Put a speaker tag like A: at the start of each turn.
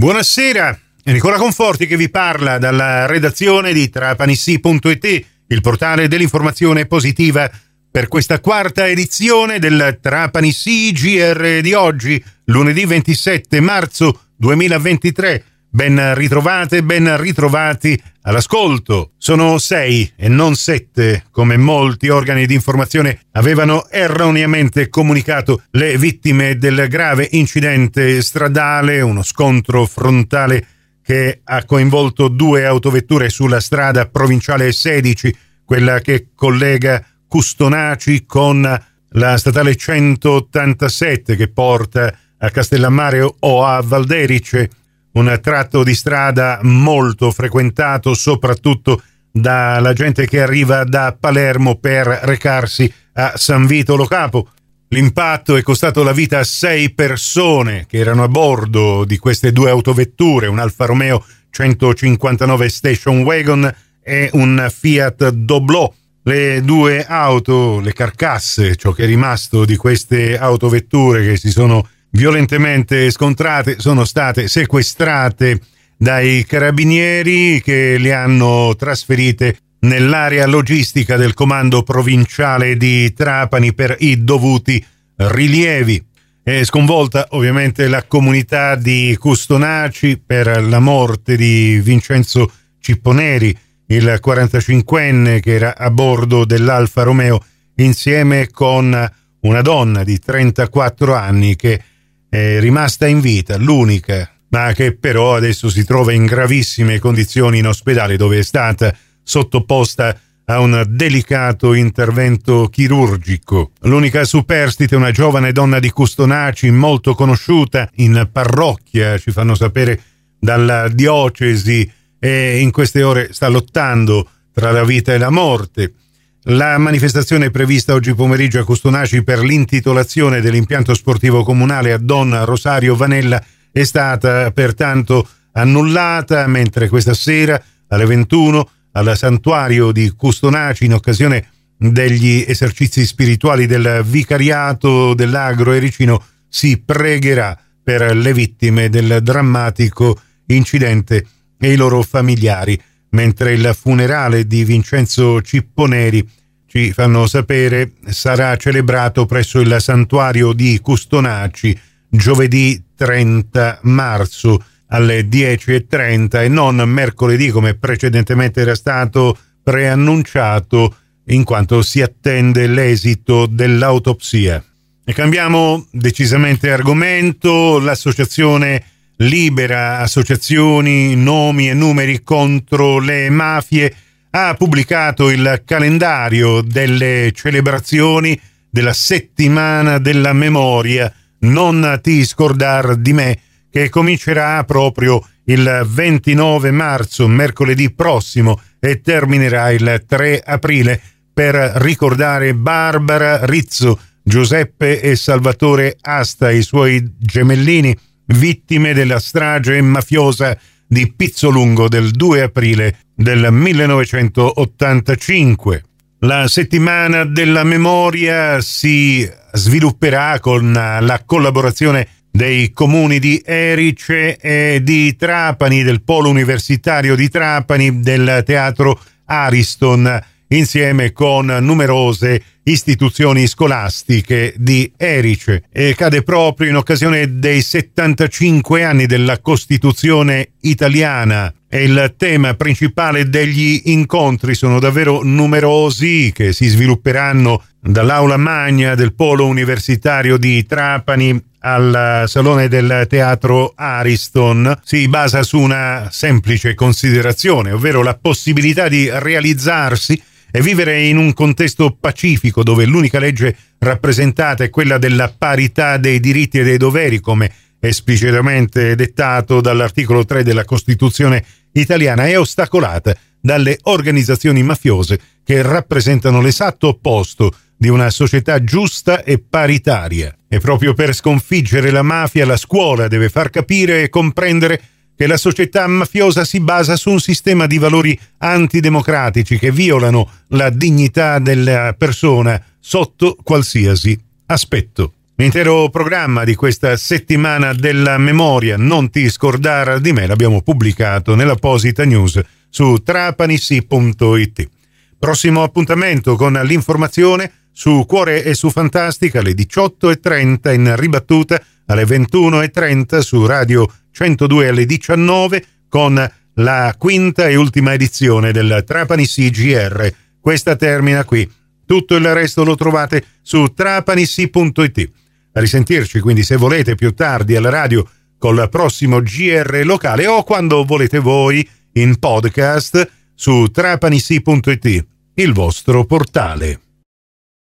A: Buonasera, Nicola Conforti che vi parla dalla redazione di trapanissi.it, il portale dell'informazione positiva per questa quarta edizione del Trapanissi GR di oggi, lunedì 27 marzo 2023. Ben ritrovate, ben ritrovati all'ascolto. Sono sei e non sette, come molti organi di informazione avevano erroneamente comunicato le vittime del grave incidente stradale, uno scontro frontale che ha coinvolto due autovetture sulla strada provinciale 16, quella che collega Custonaci con la statale 187 che porta a Castellammare o a Valderice un tratto di strada molto frequentato soprattutto dalla gente che arriva da Palermo per recarsi a San Vito Lo Capo. L'impatto è costato la vita a sei persone che erano a bordo di queste due autovetture, un Alfa Romeo 159 Station Wagon e un Fiat Doblò. Le due auto, le carcasse, ciò che è rimasto di queste autovetture che si sono violentemente scontrate sono state sequestrate dai carabinieri che le hanno trasferite nell'area logistica del comando provinciale di Trapani per i dovuti rilievi. È sconvolta ovviamente la comunità di Custonaci per la morte di Vincenzo Cipponeri, il 45enne che era a bordo dell'Alfa Romeo insieme con una donna di 34 anni che è rimasta in vita, l'unica, ma che però adesso si trova in gravissime condizioni in ospedale dove è stata sottoposta a un delicato intervento chirurgico. L'unica superstite, una giovane donna di Custonaci molto conosciuta in parrocchia, ci fanno sapere dalla diocesi, e in queste ore sta lottando tra la vita e la morte. La manifestazione prevista oggi pomeriggio a Custonaci per l'intitolazione dell'impianto sportivo comunale a Don Rosario Vanella. È stata pertanto annullata, mentre questa sera alle 21 al santuario di Custonaci in occasione degli esercizi spirituali del vicariato dell'Agro Ericino si pregherà per le vittime del drammatico incidente e i loro familiari mentre il funerale di Vincenzo Cipponeri, ci fanno sapere, sarà celebrato presso il santuario di Custonaci giovedì 30 marzo alle 10.30 e non mercoledì come precedentemente era stato preannunciato in quanto si attende l'esito dell'autopsia. E cambiamo decisamente argomento, l'associazione libera associazioni, nomi e numeri contro le mafie, ha pubblicato il calendario delle celebrazioni della settimana della memoria. Non ti scordar di me, che comincerà proprio il 29 marzo, mercoledì prossimo, e terminerà il 3 aprile per ricordare Barbara Rizzo, Giuseppe e Salvatore Asta, i suoi gemellini vittime della strage mafiosa di Pizzolungo del 2 aprile del 1985. La settimana della memoria si svilupperà con la collaborazione dei comuni di Erice e di Trapani, del Polo Universitario di Trapani, del Teatro Ariston insieme con numerose istituzioni scolastiche di Erice e cade proprio in occasione dei 75 anni della Costituzione italiana e il tema principale degli incontri. Sono davvero numerosi che si svilupperanno dall'aula magna del polo universitario di Trapani al Salone del Teatro Ariston. Si basa su una semplice considerazione, ovvero la possibilità di realizzarsi e vivere in un contesto pacifico dove l'unica legge rappresentata è quella della parità dei diritti e dei doveri, come esplicitamente dettato dall'articolo 3 della Costituzione italiana, è ostacolata dalle organizzazioni mafiose che rappresentano l'esatto opposto di una società giusta e paritaria. E proprio per sconfiggere la mafia la scuola deve far capire e comprendere che la società mafiosa si basa su un sistema di valori antidemocratici che violano la dignità della persona sotto qualsiasi aspetto. L'intero programma di questa settimana della memoria Non ti scordare di me l'abbiamo pubblicato nell'apposita news su trapanissi.it. Prossimo appuntamento con l'informazione su Cuore e su Fantastica alle 18.30 in ribattuta alle 21.30 su Radio 102 alle 19 con la quinta e ultima edizione del Trapani CGR. Questa termina qui. Tutto il resto lo trovate su trapanissi.it. A risentirci quindi se volete più tardi alla radio col prossimo GR locale o quando volete voi in podcast su trapanissi.it, il vostro portale.